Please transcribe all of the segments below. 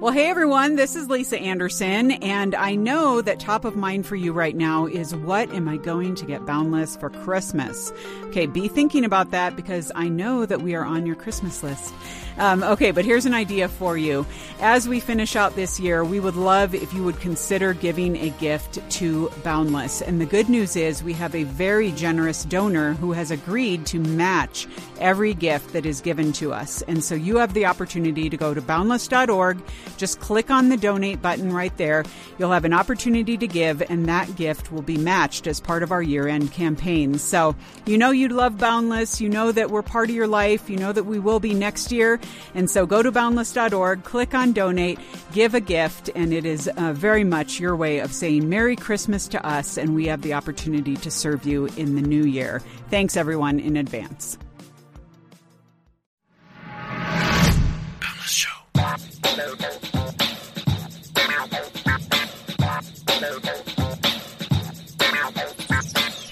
Well, hey everyone, this is Lisa Anderson, and I know that top of mind for you right now is what am I going to get Boundless for Christmas? Okay, be thinking about that because I know that we are on your Christmas list. Um, okay, but here's an idea for you. As we finish out this year, we would love if you would consider giving a gift to Boundless. And the good news is we have a very generous donor who has agreed to match every gift that is given to us. And so you have the opportunity to go to boundless.org just click on the donate button right there. You'll have an opportunity to give, and that gift will be matched as part of our year end campaign. So, you know you love Boundless. You know that we're part of your life. You know that we will be next year. And so go to boundless.org, click on donate, give a gift, and it is uh, very much your way of saying Merry Christmas to us, and we have the opportunity to serve you in the new year. Thanks, everyone, in advance. Boundless Show.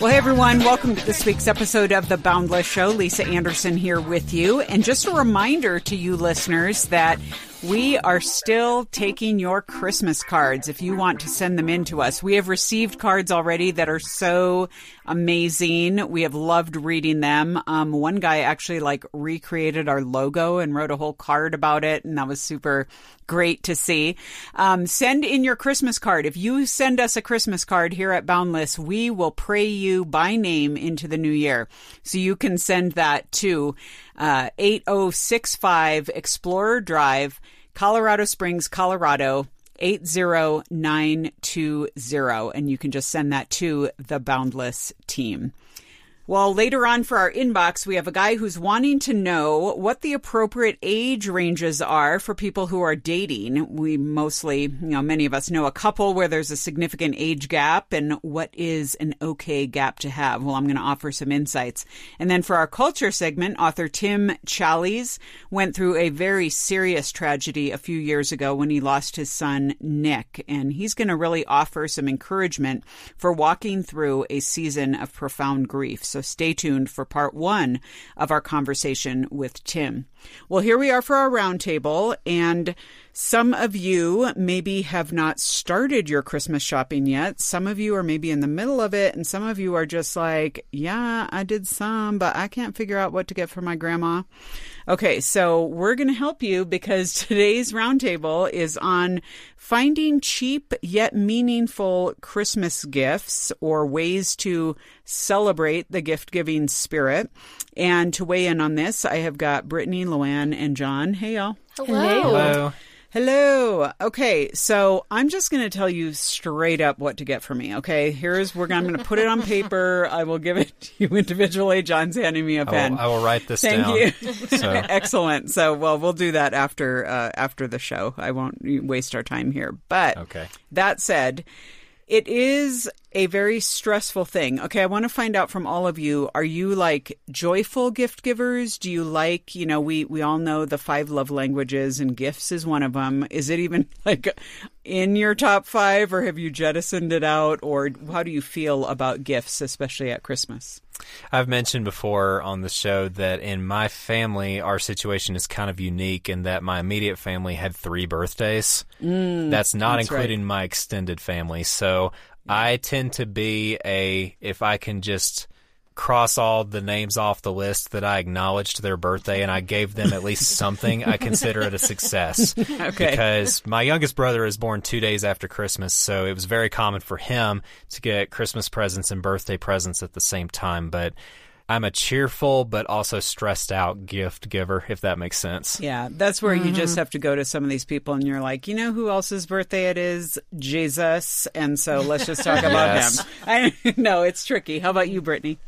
Well, hey everyone, welcome to this week's episode of The Boundless Show. Lisa Anderson here with you. And just a reminder to you listeners that we are still taking your Christmas cards if you want to send them in to us. We have received cards already that are so amazing. We have loved reading them. Um, one guy actually like recreated our logo and wrote a whole card about it, and that was super great to see. Um, send in your Christmas card. If you send us a Christmas card here at Boundless, we will pray you by name into the new year. So you can send that to uh, 8065 Explorer Drive, Colorado Springs, Colorado 80920. And you can just send that to the Boundless team. Well, later on for our inbox, we have a guy who's wanting to know what the appropriate age ranges are for people who are dating. We mostly, you know, many of us know a couple where there's a significant age gap and what is an okay gap to have. Well, I'm going to offer some insights. And then for our culture segment, author Tim Challies went through a very serious tragedy a few years ago when he lost his son, Nick. And he's going to really offer some encouragement for walking through a season of profound grief. So so stay tuned for part one of our conversation with Tim. Well, here we are for our roundtable, and some of you maybe have not started your Christmas shopping yet. Some of you are maybe in the middle of it, and some of you are just like, yeah, I did some, but I can't figure out what to get for my grandma. Okay, so we're going to help you because today's roundtable is on finding cheap yet meaningful Christmas gifts or ways to celebrate the gift giving spirit. And to weigh in on this, I have got Brittany, Luann, and John. Hey, y'all. Hello. Hello. Hello. Okay, so I'm just going to tell you straight up what to get for me. Okay, here's where I'm going to put it on paper. I will give it to you individually. John's handing me a pen. I will, I will write this Thank down. you. So. Excellent. So, well, we'll do that after uh, after the show. I won't waste our time here. But okay. that said, it is a very stressful thing. Okay, I want to find out from all of you, are you like joyful gift givers? Do you like, you know, we we all know the five love languages and gifts is one of them. Is it even like in your top 5 or have you jettisoned it out or how do you feel about gifts especially at Christmas? I've mentioned before on the show that in my family, our situation is kind of unique in that my immediate family had three birthdays. Mm, that's not that's including right. my extended family. So I tend to be a, if I can just cross all the names off the list that I acknowledged their birthday and I gave them at least something, I consider it a success. okay. Because my youngest brother is born two days after Christmas, so it was very common for him to get Christmas presents and birthday presents at the same time. But I'm a cheerful but also stressed out gift giver, if that makes sense. Yeah, that's where Mm-hmm. you just have to go to some of these people and you're like, you know who else's birthday it is? Jesus. And so let's just talk about Yes. him. I know it's tricky. How about you, Brittany?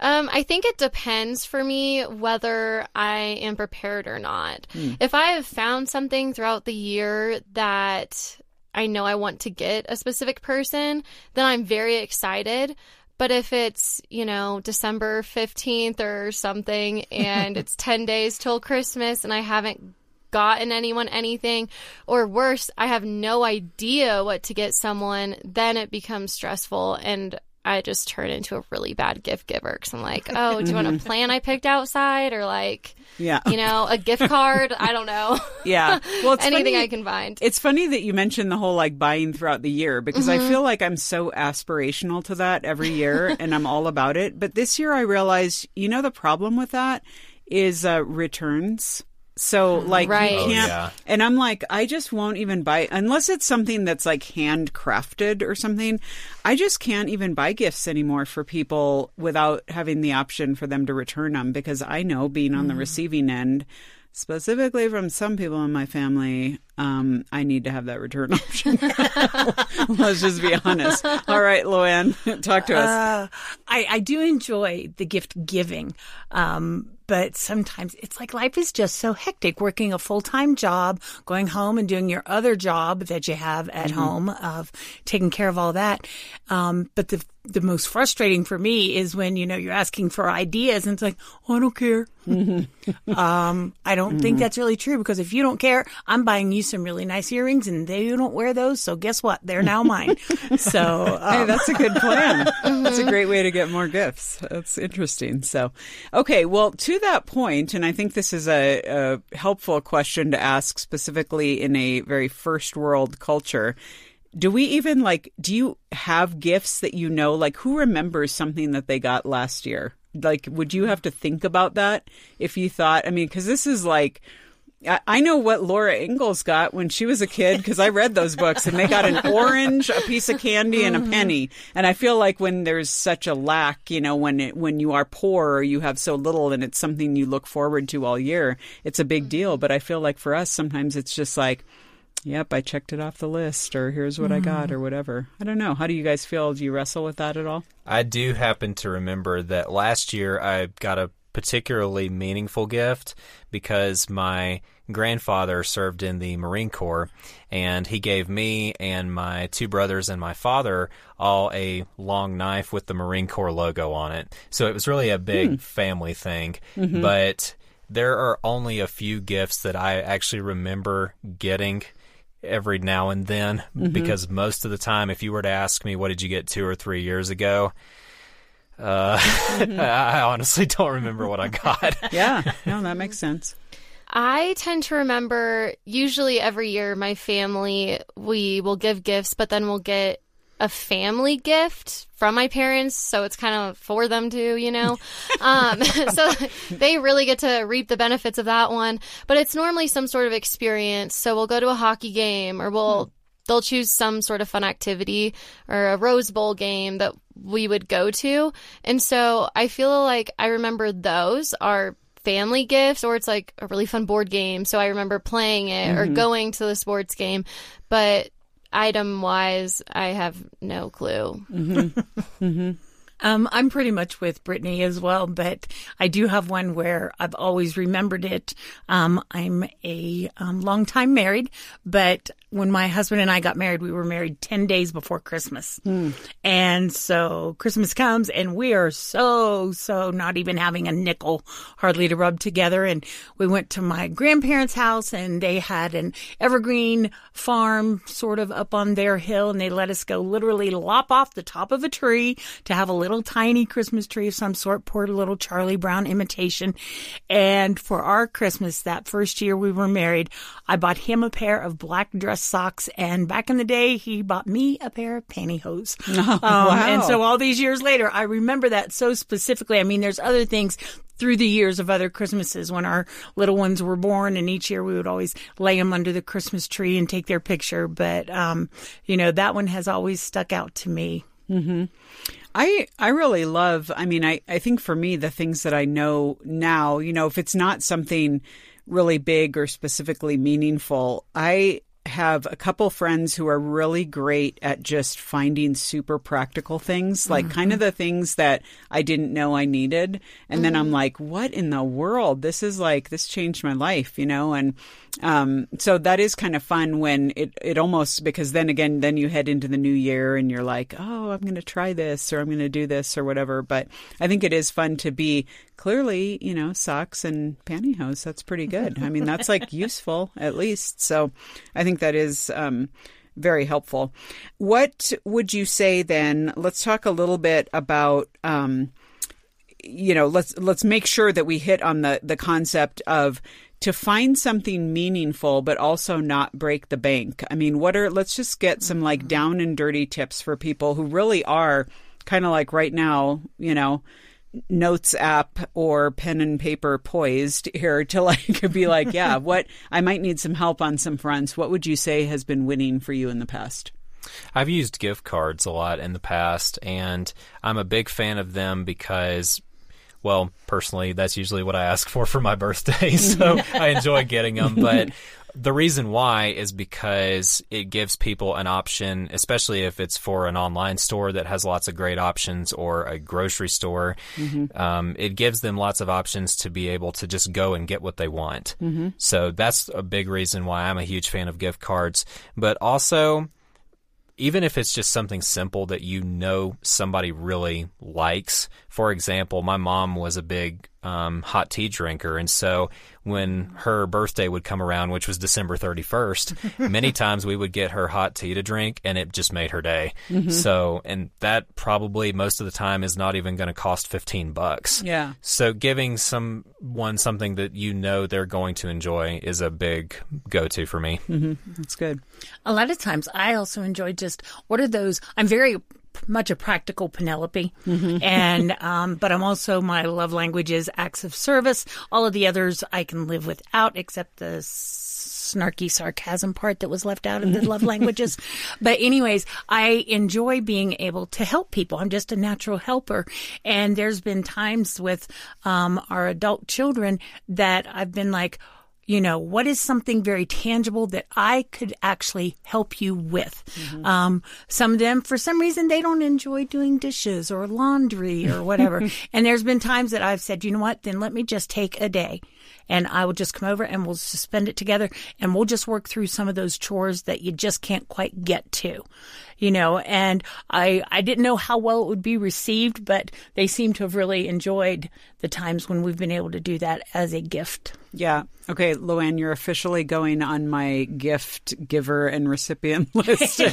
Um, I think it depends for me whether I am prepared or not. Hmm. If I have found something throughout the year that I know I want to get a specific person, then I'm very excited. But if it's, you know, December 15th or something and it's 10 days till Christmas and I haven't gotten anyone anything, or worse, I have no idea what to get someone, then it becomes stressful and I just turn into a really bad gift giver because I'm like, oh, do you want a plan I picked outside or like, Yeah. you know, a gift card? I don't know. Yeah. Well, it's Anything funny- I can find. It's funny that you mentioned the whole like buying throughout the year because I feel like I'm so aspirational to that every year and I'm all about it. But this year I realized, you know, the problem with that is uh, returns. So like Right. you Oh, can't, yeah. and I'm like, I just won't even buy unless it's something that's like handcrafted or something. I just can't even buy gifts anymore for people without having the option for them to return them because I know being on the receiving end, specifically from some people in my family, um, I need to have that return option. Let's just be honest. All right, Luann, talk to us. Uh, I, I do enjoy the gift giving. Um, but sometimes it's like life is just so hectic working a full time job, going home and doing your other job that you have at home of taking care of all that. Um, but the, the most frustrating for me is when, you know, you're asking for ideas and it's like, oh, I don't care. um, I don't think that's really true because if you don't care, I'm buying you some really nice earrings and they don't wear those. So guess what? They're now mine. so, Hey, um, that's a good plan. That's a great way to get more gifts. That's interesting. So, okay, well, to that point, and I think this is a, a helpful question to ask specifically in a very first world culture. Do we even like, do you have gifts that you know, like who remembers something that they got last year? Like, would you have to think about that if you thought, I mean, because this is like, I- know what Laura Ingalls got when she was a kid because I read those books and they got an orange, a piece of candy, and a mm-hmm. penny. And I feel like when there's such a lack, you know, when it, when you are poor or you have so little and it's something you look forward to all year, it's a big mm-hmm. deal. But I feel like for us, sometimes it's just like, yep, I checked it off the list, or here's what I got, mm. or whatever. I don't know. How do you guys feel? Do you wrestle with that at all? I do happen to remember that last year I got a particularly meaningful gift because my grandfather served in the Marine Corps and he gave me and my two brothers and my father all a long knife with the Marine Corps logo on it. So it was really a big hmm. family thing. Mm-hmm. But there are only a few gifts that I actually remember getting every now and then because most of the time if you were to ask me what did you get two or three years ago uh, I honestly don't remember what I got. Yeah, no, that makes sense. I tend to remember usually every year my family we will give gifts, but then we'll get a family gift from my parents, so it's kind of for them too, you know. um, so they really get to reap the benefits of that one. But it's normally some sort of experience. So we'll go to a hockey game, or we'll they'll choose some sort of fun activity or a Rose Bowl game that we would go to. And so I feel like I remember those are family gifts or it's like a really fun board game. So I remember playing it or going to the sports game. But item wise, I have no clue. Um, I'm pretty much with Brittany as well, but I do have one where I've always remembered it. Um, I'm a um, long time married, but when my husband and I got married, we were married 10 days before Christmas. Hmm. And so Christmas comes and we are so, so not even having a nickel hardly to rub together. And we went to my grandparents' house and they had an evergreen farm sort of up on their hill and they let us go literally lop off the top of a tree to have a little tiny Christmas tree of some sort, poor little Charlie Brown imitation. And for our Christmas that first year we were married, I bought him a pair of black dress socks and back in the day he bought me a pair of pantyhose. um, And so all these years later, I remember that so specifically. I mean, there's other things through the years of other Christmases when our little ones were born, and each year we would always lay them under the Christmas tree and take their picture. But, um, you know, that one has always stuck out to me. I I really love I mean I I think for me the things that I know now, you know, if it's not something really big or specifically meaningful, I have a couple friends who are really great at just finding super practical things, like kind of the things that I didn't know I needed. And then I'm like, what in the world? This is like, this changed my life, you know? And um, so that is kind of fun when it, it almost, because then again, then you head into the new year and you're like, oh, I'm going to try this or I'm going to do this or whatever. But I think it is fun to be clearly, you know, socks and pantyhose. That's pretty good. I mean, that's like useful at least. So I think that is um, very helpful. What would you say then? Let's talk a little bit about. Um, you know, let's let's make sure that we hit on the the concept of to find something meaningful but also not break the bank. I mean, what are let's just get some like down and dirty tips for people who really are kind of like right now, you know, notes app or pen and paper poised here to like be like, yeah, what I might need some help on some fronts. What would you say has been winning for you in the past? I've used gift cards a lot in the past, and I'm a big fan of them because well, personally, that's usually what I ask for for my birthday, so I enjoy getting them. But the reason why is because it gives people an option, especially if it's for an online store that has lots of great options or a grocery store. Mm-hmm. Um, it gives them lots of options to be able to just go and get what they want. Mm-hmm. So that's a big reason why I'm a huge fan of gift cards. But also, even if it's just something simple that you know somebody really likes. For example, my mom was a big um, hot tea drinker, and so when her birthday would come around, which was December 31st, many times we would get her hot tea to drink and it just made her day. Mm-hmm. So, and that probably most of the time is not even going to cost 15 bucks. Yeah. So giving someone something that you know they're going to enjoy is a big go to for me. Mm-hmm. That's good. A lot of times I also enjoy just what are those? I'm very much a practical Penelope, mm-hmm. and um, but I'm also my love language is acts of service. All of the others I can live without, except the snarky sarcasm part that was left out of the love languages. But anyways, I enjoy being able to help people. I'm just a natural helper, and there's been times with um, our adult children that I've been like you know, what is something very tangible that I could actually help you with? Mm-hmm. Um, some of them, for some reason, they don't enjoy doing dishes or laundry or whatever. and there's been times that I've said, you know what, then let me just take a day and I will just come over and we'll spend it together and we'll just work through some of those chores that you just can't quite get to you know, and I, I didn't know how well it would be received, but they seem to have really enjoyed the times when we've been able to do that as a gift. Yeah. Okay, Luann, you're officially going on my gift giver and recipient list. you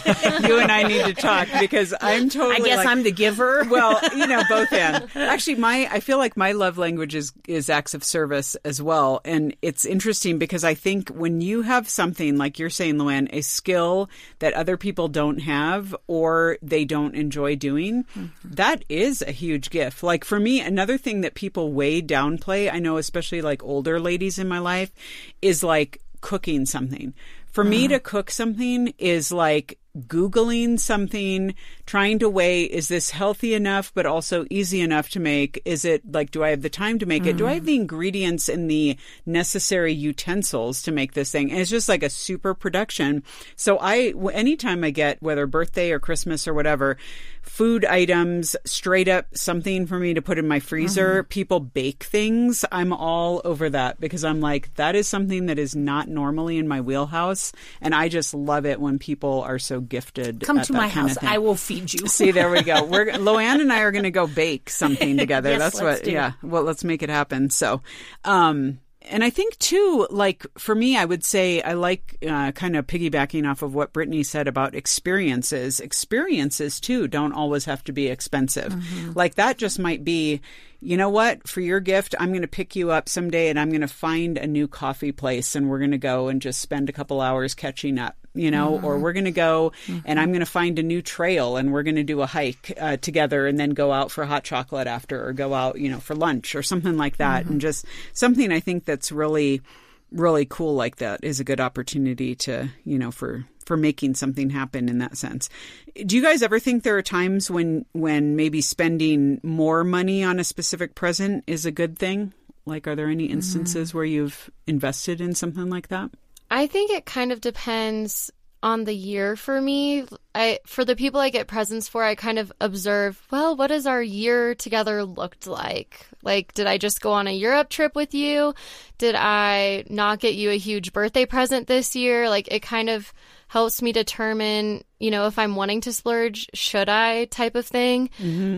and I need to talk because I'm totally. I guess like, I'm the giver. well, you know, both and actually, my I feel like my love language is is acts of service as well, and it's interesting because I think when you have something like you're saying, Luann, a skill that other people don't have have or they don't enjoy doing, mm-hmm. that is a huge gift. Like for me, another thing that people way downplay, I know especially like older ladies in my life, is like cooking something. For uh-huh. me to cook something is like Googling something, trying to weigh is this healthy enough, but also easy enough to make? Is it like, do I have the time to make mm. it? Do I have the ingredients and the necessary utensils to make this thing? And it's just like a super production. So I, anytime I get, whether birthday or Christmas or whatever, food items, straight up something for me to put in my freezer, mm-hmm. people bake things, I'm all over that because I'm like, that is something that is not normally in my wheelhouse. And I just love it when people are so gifted. Come to my house. I will feed you. See, there we go. We're Luann and I are going to go bake something together. yes, That's what. Yeah. Well, let's make it happen. So, um, and I think too, like for me, I would say I like uh, kind of piggybacking off of what Brittany said about experiences. Experiences too don't always have to be expensive. Mm-hmm. Like that just might be, you know what, for your gift, I'm going to pick you up someday and I'm going to find a new coffee place and we're going to go and just spend a couple hours catching up you know, mm-hmm. or we're going to go mm-hmm. and I'm going to find a new trail and we're going to do a hike uh, together and then go out for hot chocolate after or go out, you know, for lunch or something like that. Mm-hmm. And just something I think that's really, really cool like that is a good opportunity to, you know, for for making something happen in that sense. Do you guys ever think there are times when when maybe spending more money on a specific present is a good thing? Like are there any instances mm-hmm. where you've invested in something like that? I think it kind of depends on the year for me. I for the people I get presents for, I kind of observe, well, what does our year together looked like? Like did I just go on a Europe trip with you? Did I not get you a huge birthday present this year? Like it kind of helps me determine, you know, if I'm wanting to splurge, should I type of thing.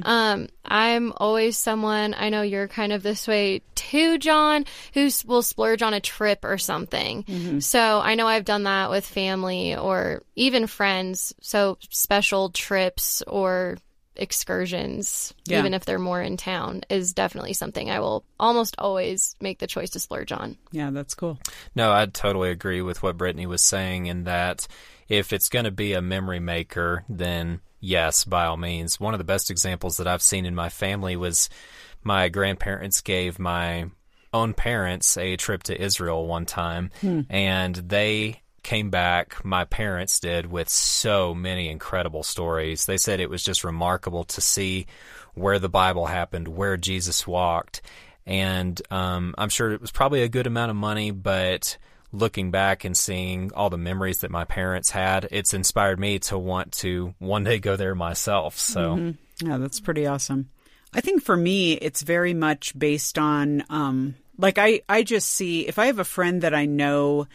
Um, I'm always someone, I know you're kind of this way too, John, who will splurge on a trip or something. So I know I've done that with family or even friends. So special trips or excursions, Yeah. even if they're more in town, is definitely something I will almost always make the choice to splurge on. Yeah, that's cool. No, I totally agree with what Brittany was saying in that if it's going to be a memory maker, then yes, by all means. One of the best examples that I've seen in my family was my grandparents gave my own parents a trip to Israel one time, hmm. and they came back, my parents did, with so many incredible stories. They said it was just remarkable to see where the Bible happened, where Jesus walked. And um, I'm sure it was probably a good amount of money, but looking back and seeing all the memories that my parents had, it's inspired me to want to one day go there myself. So. Yeah, that's pretty awesome. I think for me, it's very much based on, um, like I, I just see if I have a friend that I know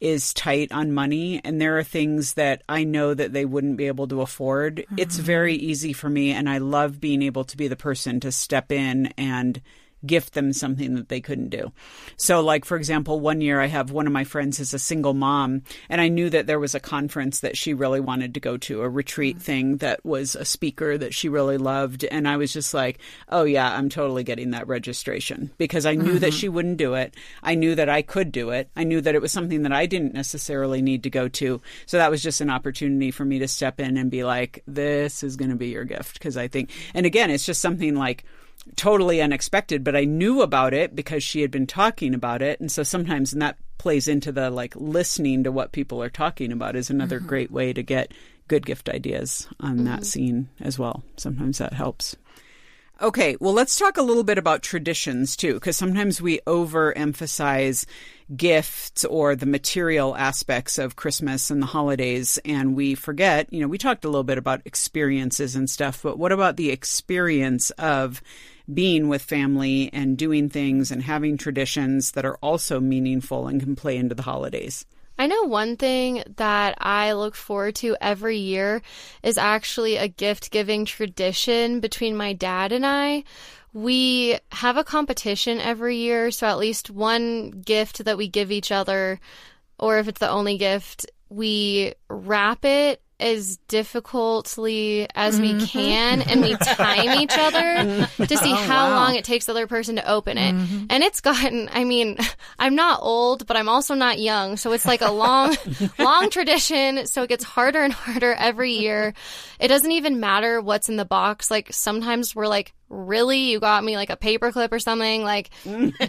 is tight on money and there are things that I know that they wouldn't be able to afford, it's mm-hmm. very easy for me. And I love being able to be the person to step in and gift them something that they couldn't do. So like for example, one year I have one of my friends is a single mom and I knew that there was a conference that she really wanted to go to, a retreat mm-hmm. thing that was a speaker that she really loved and I was just like, "Oh yeah, I'm totally getting that registration." Because I knew that mm-hmm. she wouldn't do it. I knew that I could do it. I knew that it was something that I didn't necessarily need to go to. So that was just an opportunity for me to step in and be like, "This is going to be your gift." Because I think and again, it's just something like totally unexpected, but I knew about it because she had been talking about it. And so sometimes, and that plays into the like listening to what people are talking about is another mm-hmm. great way to get good gift ideas on that mm-hmm. scene as well. Sometimes that helps. Okay, well, let's talk a little bit about traditions too, because sometimes we overemphasize gifts or the material aspects of Christmas and the holidays, and we forget, you know, we talked a little bit about experiences and stuff, but what about the experience of being with family and doing things and having traditions that are also meaningful and can play into the holidays? I know one thing that I look forward to every year is actually a gift giving tradition between my dad and I. We have a competition every year, so at least one gift that we give each other, or if it's the only gift, we wrap it as difficultly as we mm-hmm. can and we time each other to see oh, how long it takes the other person to open it. Mm-hmm. And it's gotten, I mean, I'm not old, but I'm also not young. So it's like a long, long tradition. So it gets harder and harder every year. It doesn't even matter what's in the box. Like sometimes we're like, really you got me like a paperclip or something like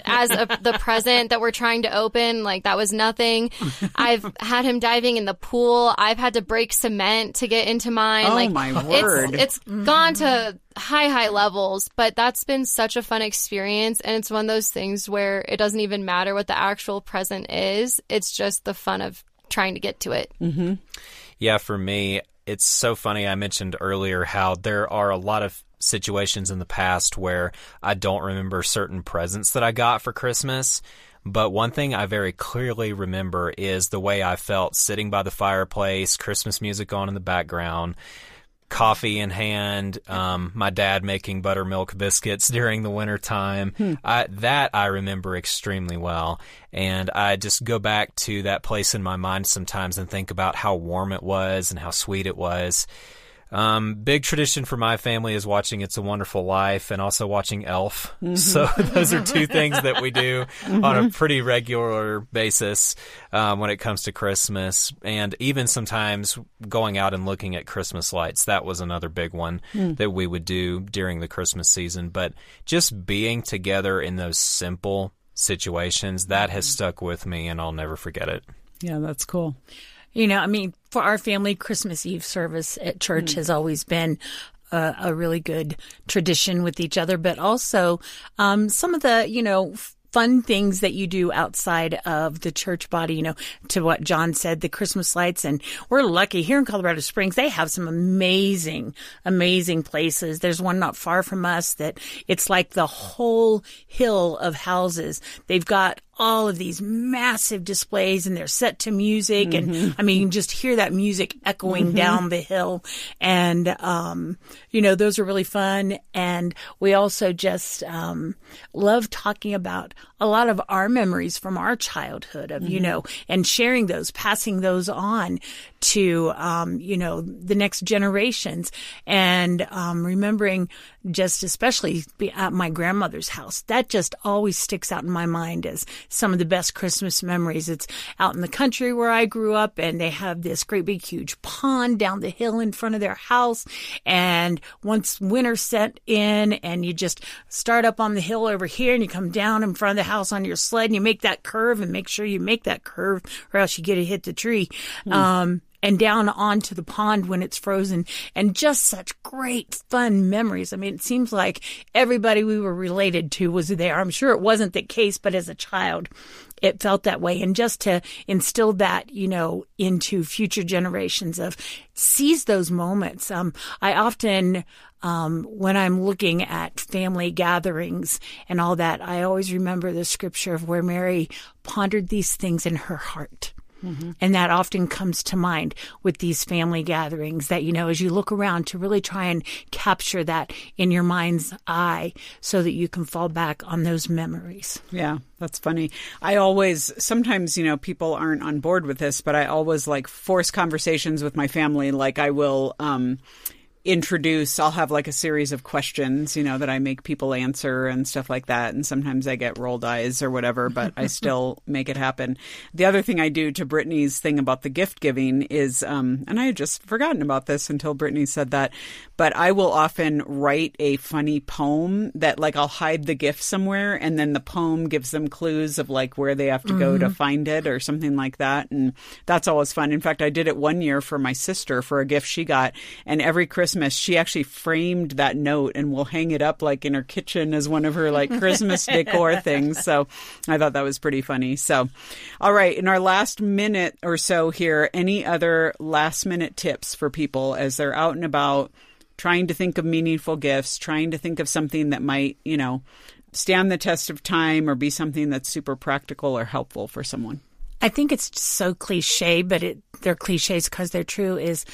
as a, the present that we're trying to open like that was nothing i've had him diving in the pool i've had to break cement to get into mine Oh, like my it's- word. it's gone to high high levels but that's been such a fun experience and it's one of those things where it doesn't even matter what the actual present is it's just the fun of trying to get to it mm-hmm. Yeah, for me, it's so funny. I mentioned earlier how there are a lot of situations in the past where I don't remember certain presents that I got for Christmas. But one thing I very clearly remember is the way I felt sitting by the fireplace, Christmas music on in the background, coffee in hand, um, my dad making buttermilk biscuits during the winter time. I, that I remember extremely well. And I just go back to that place in my mind sometimes and think about how warm it was and how sweet it was. Um, big tradition for my family is watching It's a Wonderful Life and also watching Elf. So those are two things that we do on a pretty regular basis um, when it comes to Christmas, and even sometimes going out and looking at Christmas lights. That was another big one that we would do during the Christmas season. But just being together in those simple situations that has stuck with me, and I'll never forget it. Yeah, that's cool. You know, I mean, for our family, Christmas Eve service at church has always been a, a really good tradition with each other, but also um, some of the, you know, fun things that you do outside of the church body, you know, to what John said, the Christmas lights. And we're lucky here in Colorado Springs, they have some amazing, amazing places. There's one not far from us that it's like the whole hill of houses. They've got all of these massive displays and they're set to music. Mm-hmm. And I mean, you can just hear that music echoing down the hill. And, um, you know, those are really fun. And we also just, um, love talking about a lot of our memories from our childhood of, you know, and sharing those, passing those on to, um, you know, the next generations and, um, remembering just especially at my grandmother's house. That just always sticks out in my mind as some of the best Christmas memories. It's out in the country where I grew up and they have this great big huge pond down the hill in front of their house. And once winter set in and you just start up on the hill over here and you come down in front of the house on your sled and you make that curve and make sure you make that curve or else you get to hit the tree. Um, and down onto the pond when it's frozen and just such great fun memories. I mean, it seems like everybody we were related to was there. I'm sure it wasn't the case, but as a child, it felt that way. And just to instill that, you know, into future generations of seize those moments. Um, I often, um, when I'm looking at family gatherings and all that, I always remember the scripture of where Mary pondered these things in her heart. And that often comes to mind with these family gatherings that, you know, as you look around to really try and capture that in your mind's eye so that you can fall back on those memories. Yeah, that's funny. I always, sometimes, you know, people aren't on board with this, but I always like force conversations with my family. Like I will, um, introduce i'll have like a series of questions you know that i make people answer and stuff like that and sometimes i get rolled eyes or whatever but i still make it happen. The other thing i do to brittany's thing about the gift giving is um and i had just forgotten about this until brittany said that but i will often write a funny poem that like i'll hide the gift somewhere and then the poem gives them clues of like where they have to go to find it or something like that and that's always fun. In fact i did it one year for my sister for a gift she got and every christmas she actually framed that note and will hang it up like in her kitchen as one of her like christmas decor things. So i thought that was pretty funny. So all right in our last minute or so here any other last minute tips for people as they're out and about trying to think of meaningful gifts trying to think of something that might you know stand the test of time or be something that's super practical or helpful for someone? I think it's so cliche, but it, they're cliches because they're true is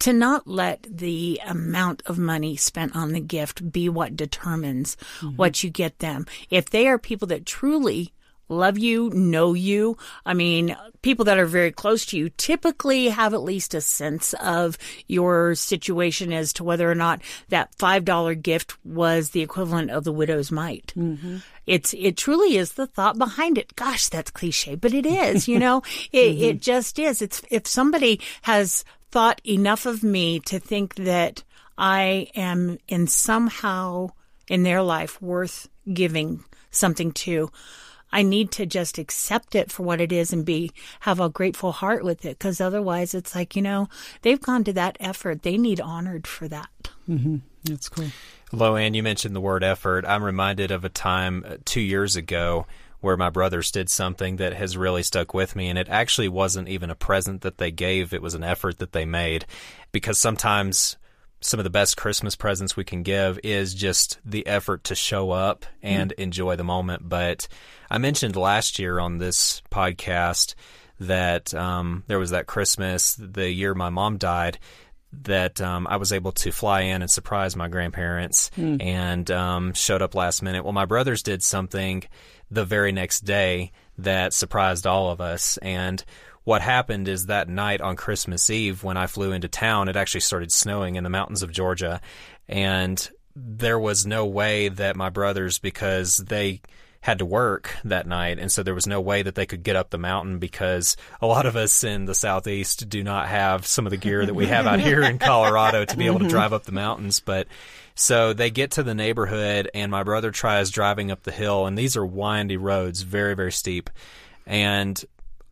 to not let the amount of money spent on the gift be what determines mm-hmm. what you get them. If they are people that truly love you, know you, I mean, people that are very close to you typically have at least a sense of your situation as to whether or not that $5 gift was the equivalent of the widow's mite. Mm-hmm. It's it truly is the thought behind it. Gosh, that's cliche, but it is. You know, it it mm-hmm. just is. It's if somebody has thought enough of me to think that I am in somehow in their life worth giving something to. I need to just accept it for what it is and be have a grateful heart with it because otherwise it's like you know they've gone to that effort they need honored for that Mm-hmm. that's cool Luann, you mentioned the word effort. I'm reminded of a time uh, two years ago where my brothers did something that has really stuck with me, and it actually wasn't even a present that they gave, it was an effort that they made. Because sometimes some of the best Christmas presents we can give is just the effort to show up and enjoy the moment. But I mentioned last year on this podcast that um, there was that Christmas, the year my mom died, that um, I was able to fly in and surprise my grandparents and um, showed up last minute. Well, my brothers did something the very next day that surprised all of us. And what happened is that night on Christmas Eve, when I flew into town, it actually started snowing in the mountains of Georgia. And there was no way that my brothers, because they had to work that night, and so there was no way that they could get up the mountain because a lot of us in the southeast do not have some of the gear that we have out here in Colorado to be able to mm-hmm. drive up the mountains. But so they get to the neighborhood, and my brother tries driving up the hill, and these are windy roads, very very steep, and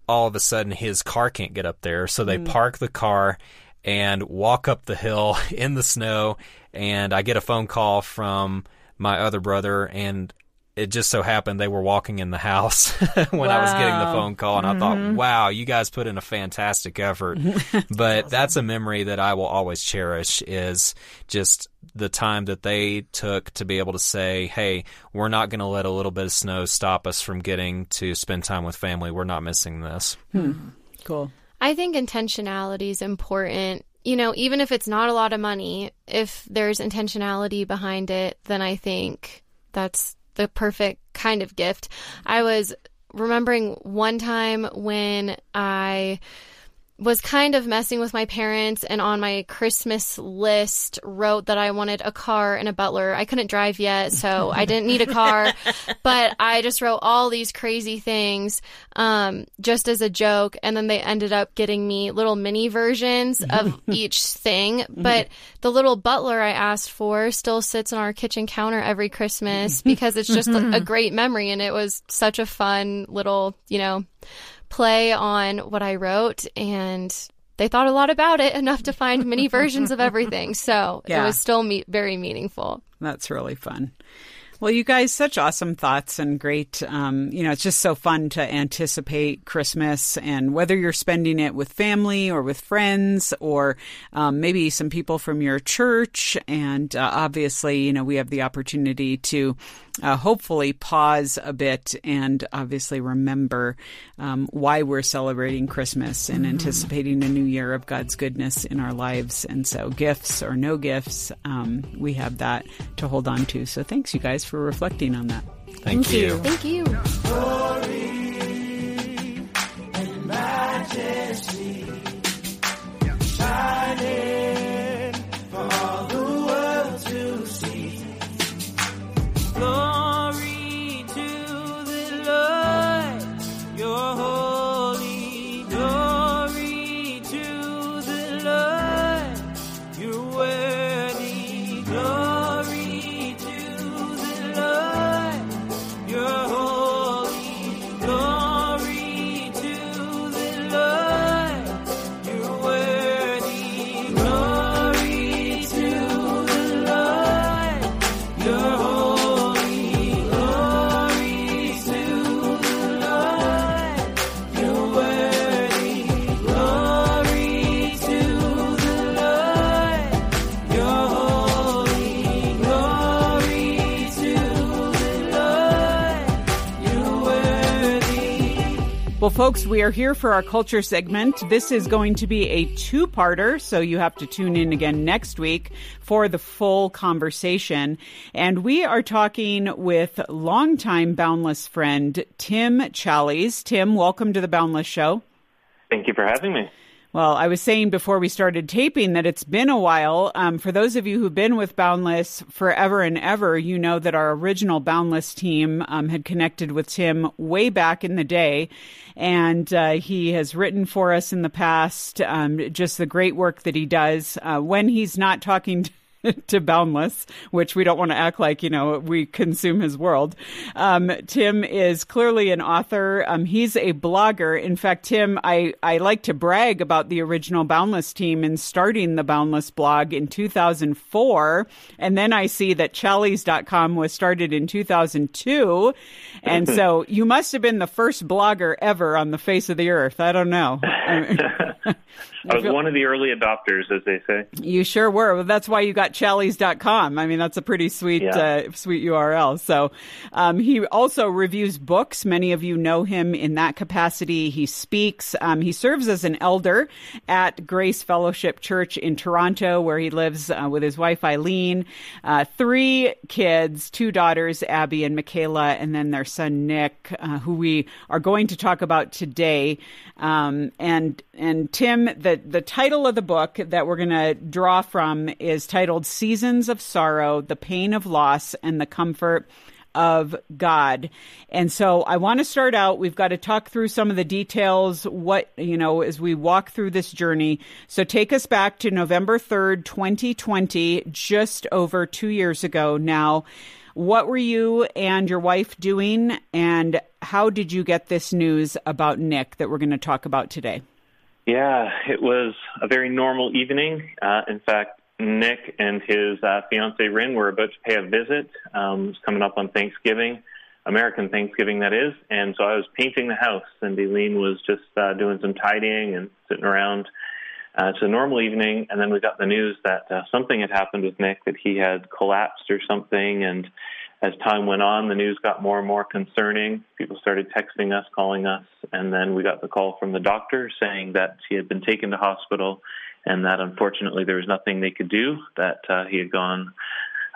all of a sudden his car can't get up there, so they mm. park the car and walk up the hill in the snow, and I get a phone call from my other brother and it just so happened they were walking in the house when wow. I was getting the phone call, and mm-hmm. I thought, mm-hmm. "Wow, you guys put in a fantastic effort." but awesome. that's a memory that I will always cherish. Is just the time that they took to be able to say, "Hey, we're not going to let a little bit of snow stop us from getting to spend time with family. We're not missing this." Hmm. Cool. I think intentionality is important. You know, even if it's not a lot of money, if there's intentionality behind it, then I think that's the perfect kind of gift. I was remembering one time when I was kind of messing with my parents and on my Christmas list wrote that I wanted a car and a butler. I couldn't drive yet, so I didn't need a car, but I just wrote all these crazy things um, just as a joke. And then they ended up getting me little mini versions of each thing. But the little butler I asked for still sits on our kitchen counter every Christmas because it's just a great memory and it was such a fun little, you know, play on what I wrote and they thought a lot about it enough to find many versions of everything. So yeah. it was still me- very meaningful. That's really fun. Well, you guys, such awesome thoughts and great. Um, you know, it's just so fun to anticipate Christmas and whether you're spending it with family or with friends or um, maybe some people from your church. And uh, obviously, you know, we have the opportunity to uh, hopefully pause a bit and obviously remember um, why we're celebrating Christmas and mm-hmm. anticipating a new year of God's goodness in our lives. And so, gifts or no gifts, um, we have that to hold on to. So, thanks, you guys, for reflecting on that. Thank, Thank you. you. Thank you. Well, folks, we are here for our culture segment. This is going to be a two parter, so you have to tune in again next week for the full conversation. And we are talking with longtime Boundless friend Tim Challies. Tim, welcome to the Boundless Show. Thank you for having me. Well, I was saying before we started taping that it's been a while. Um, for those of you who've been with Boundless forever and ever, you know that our original Boundless team um, had connected with Tim way back in the day. And uh, he has written for us in the past, um, just the great work that he does. Uh, when he's not talking to to Boundless, which we don't want to act like, you know, we consume his world. Um, Tim is clearly an author. Um, he's a blogger. In fact, Tim, I, I like to brag about the original Boundless team in starting the Boundless blog in 2004. And then I see that Challies.com was started in 2002. And so you must have been the first blogger ever on the face of the earth. I don't know. I was one of the early adopters, as they say. You sure were. Well, that's why you got Challies.com. I mean, that's a pretty sweet, yeah. uh, sweet URL. So um, he also reviews books. Many of you know him in that capacity. He speaks. Um, he serves as an elder at Grace Fellowship Church in Toronto, where he lives uh, with his wife Aileen, uh, three kids, two daughters, Abby and Michaela, and then their son Nick, uh, who we are going to talk about today. Um, and and Tim, the the title of the book that we're going to draw from is titled "Seasons of Sorrow: The Pain of Loss and the Comfort." of God. And so I want to start out. We've got to talk through some of the details, what, you know, as we walk through this journey. So take us back to November 3rd, 2020, just over two years ago now. What were you and your wife doing, and how did you get this news about Nick that we're going to talk about today? Yeah, it was a very normal evening. Uh, in fact, Nick and his uh, fiance Ryn were about to pay a visit. Um, it was coming up on Thanksgiving. American Thanksgiving, that is. And so I was painting the house, and Aileen was just uh, doing some tidying and sitting around. Uh, it's a normal evening, and then we got the news that uh, something had happened with Nick, that he had collapsed or something. And as time went on, the news got more and more concerning. People started texting us, calling us, and then we got the call from the doctor saying that he had been taken to hospital and that unfortunately there was nothing they could do, that uh, he had gone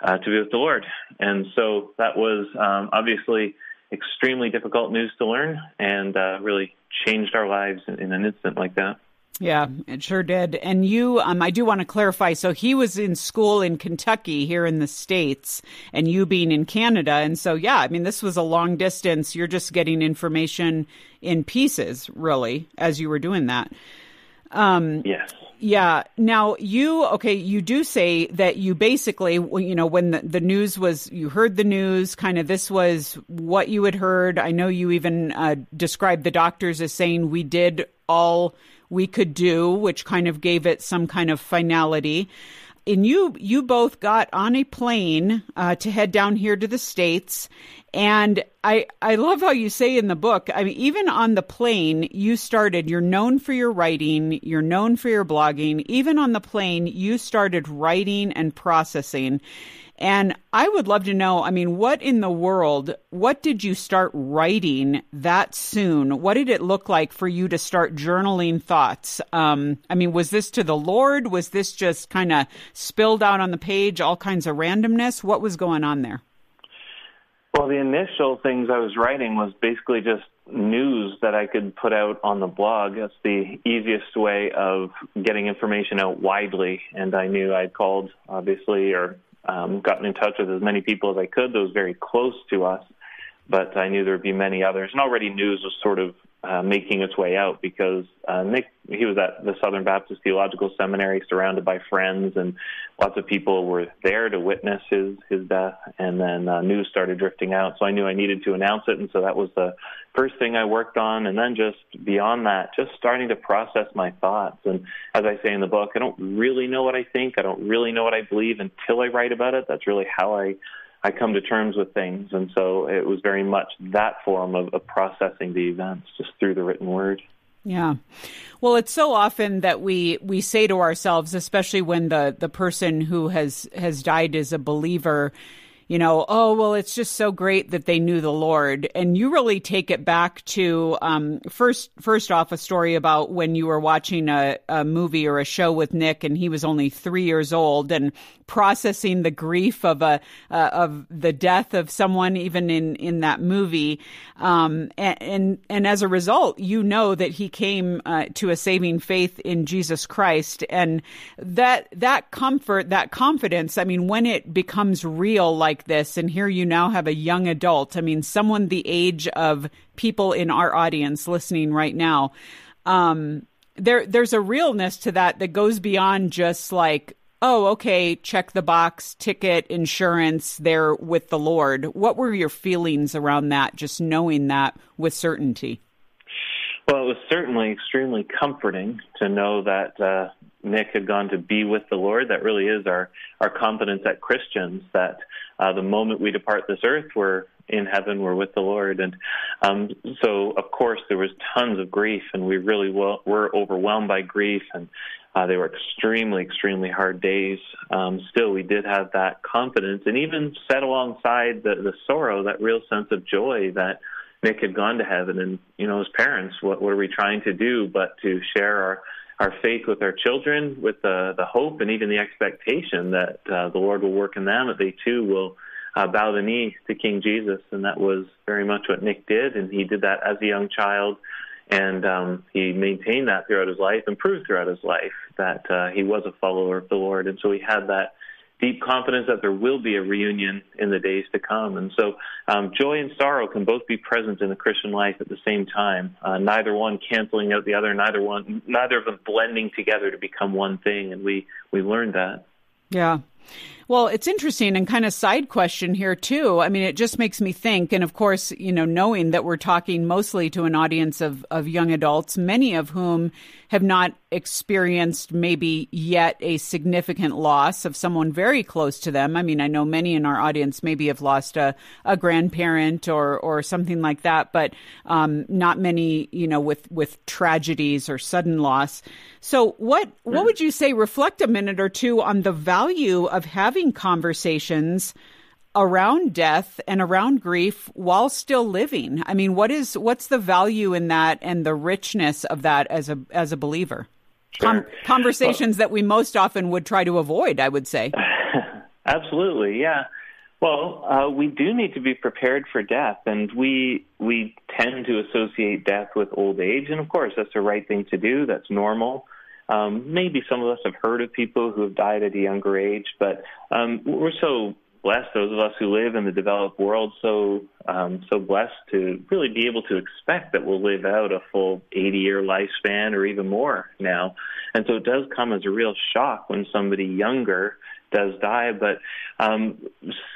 uh, to be with the Lord. And so that was um, obviously extremely difficult news to learn and uh, really changed our lives in, in an instant like that. Yeah, it sure did. And you, um, I do want to clarify. So he was in school in Kentucky here in the States, and you being in Canada. And so, yeah, I mean, this was a long distance. You're just getting information in pieces, really, as you were doing that. Um, yes. Yeah. Now you okay? You do say that you basically, you know, when the, the news was, you heard the news. Kind of, this was what you had heard. I know you even uh, described the doctors as saying we did all we could do, which kind of gave it some kind of finality. And you you both got on a plane uh, to head down here to the states. And i i love how you say in the book i mean even on the plane you started you're known for your writing you're known for your blogging. Even on the plane you started writing and processing and I would love to know I mean, what in the world, what did you start writing that soon? What did it look like for you to start journaling thoughts? Um, I mean, was this to the Lord? Was this just kind of spilled out on the page, all kinds of randomness? What was going on there? Well, the initial things I was writing was basically just news that I could put out on the blog. That's the easiest way of getting information out widely. And I knew I'd called, obviously, or um, gotten in touch with as many people as I could, those very close to us. But I knew there would be many others. And already news was sort of uh, making its way out because uh, Nick, he was at the Southern Baptist Theological Seminary, surrounded by friends, and lots of people were there to witness his his death. And then uh, news started drifting out, so I knew I needed to announce it, and so that was the first thing I worked on. And then just beyond that, just starting to process my thoughts. And as I say in the book, I don't really know what I think. I don't really know what I believe until I write about it. That's really how I I come to terms with things. And so it was very much that form of, of processing the events just through the written word. Yeah. Well, it's so often that we we say to ourselves, especially when the the person who has has died is a believer, you know, oh, well, it's just so great that they knew the Lord. And you really take it back to um, first, first off, a story about when you were watching a, a movie or a show with Nick and he was only three years old and processing the grief of a, uh, of the death of someone, even in, in that movie. Um, and, and, and, as a result, you know that he came uh, to a saving faith in Jesus Christ. And that, that comfort, that confidence, I mean, when it becomes real like like this, and here you now have a young adult. I mean, someone the age of people in our audience listening right now. Um, there, there's a realness to that that goes beyond just like, oh, okay, check the box, ticket, insurance, they're with the Lord. What were your feelings around that, just knowing that with certainty? Well, it was certainly extremely comforting to know that uh, Nick had gone to be with the Lord. That really is our, our confidence at Christians that uh, the moment we depart this earth, we're in heaven, we're with the Lord. And um, so, of course, there was tons of grief, and we really well, were overwhelmed by grief, and uh, they were extremely, extremely hard days. Um, still, we did have that confidence, and even set alongside the, the sorrow, that real sense of joy that Nick had gone to heaven, and you know, as parents, what, what are we trying to do but to share our our faith with our children, with the, the hope and even the expectation that uh, the Lord will work in them, that they too will uh, bow the knee to King Jesus. And that was very much what Nick did. And he did that as a young child. And um, he maintained that throughout his life and proved throughout his life that uh, he was a follower of the Lord. And so he had that deep confidence that there will be a reunion in the days to come. And so, um, joy and sorrow can both be present in the Christian life at the same time. Uh, neither one canceling out the other, neither one, neither of them blending together to become one thing. And we we learned that. Yeah. Well, it's interesting and kind of side question here too. I mean, it just makes me think, and of course, you know, knowing that we're talking mostly to an audience of, of young adults, many of whom have not experienced maybe yet a significant loss of someone very close to them. I mean, I know many in our audience maybe have lost a, a grandparent or, or something like that, but um, not many, you know, with, with tragedies or sudden loss. So what, what would you say, reflect a minute or two on the value of having conversations around death and around grief while still living. I mean, what is what's the value in that and the richness of that as a as a believer? Sure. Com- conversations well, that we most often would try to avoid, I would say. Absolutely, yeah. Well, uh, we do need to be prepared for death, and we we tend to associate death with old age, and of course that's the right thing to do. That's normal. Um, maybe some of us have heard of people who have died at a younger age, but um, we're so blessed, those of us who live in the developed world, so um, so blessed to really be able to expect that we'll live out a full 80 year lifespan or even more now. And so it does come as a real shock when somebody younger does die. But um,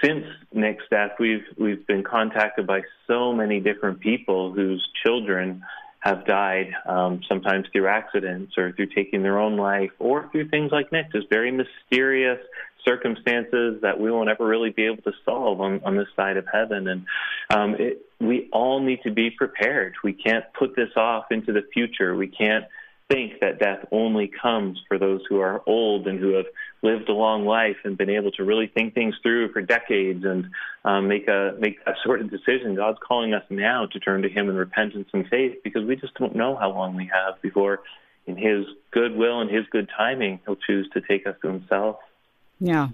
since Nick's death, we've we've been contacted by so many different people whose children have died, um, sometimes through accidents or through taking their own life, or through things like Nick, just very mysterious circumstances that we won't ever really be able to solve on, on this side of heaven. And um, it, we all need to be prepared. We can't put this off into the future. We can't think that death only comes for those who are old and who have lived a long life and been able to really think things through for decades and um, make a make that sort of decision. God's calling us now to turn to Him in repentance and faith because we just don't know how long we have before, in His good will and His good timing, He'll choose to take us to Himself. Yeah.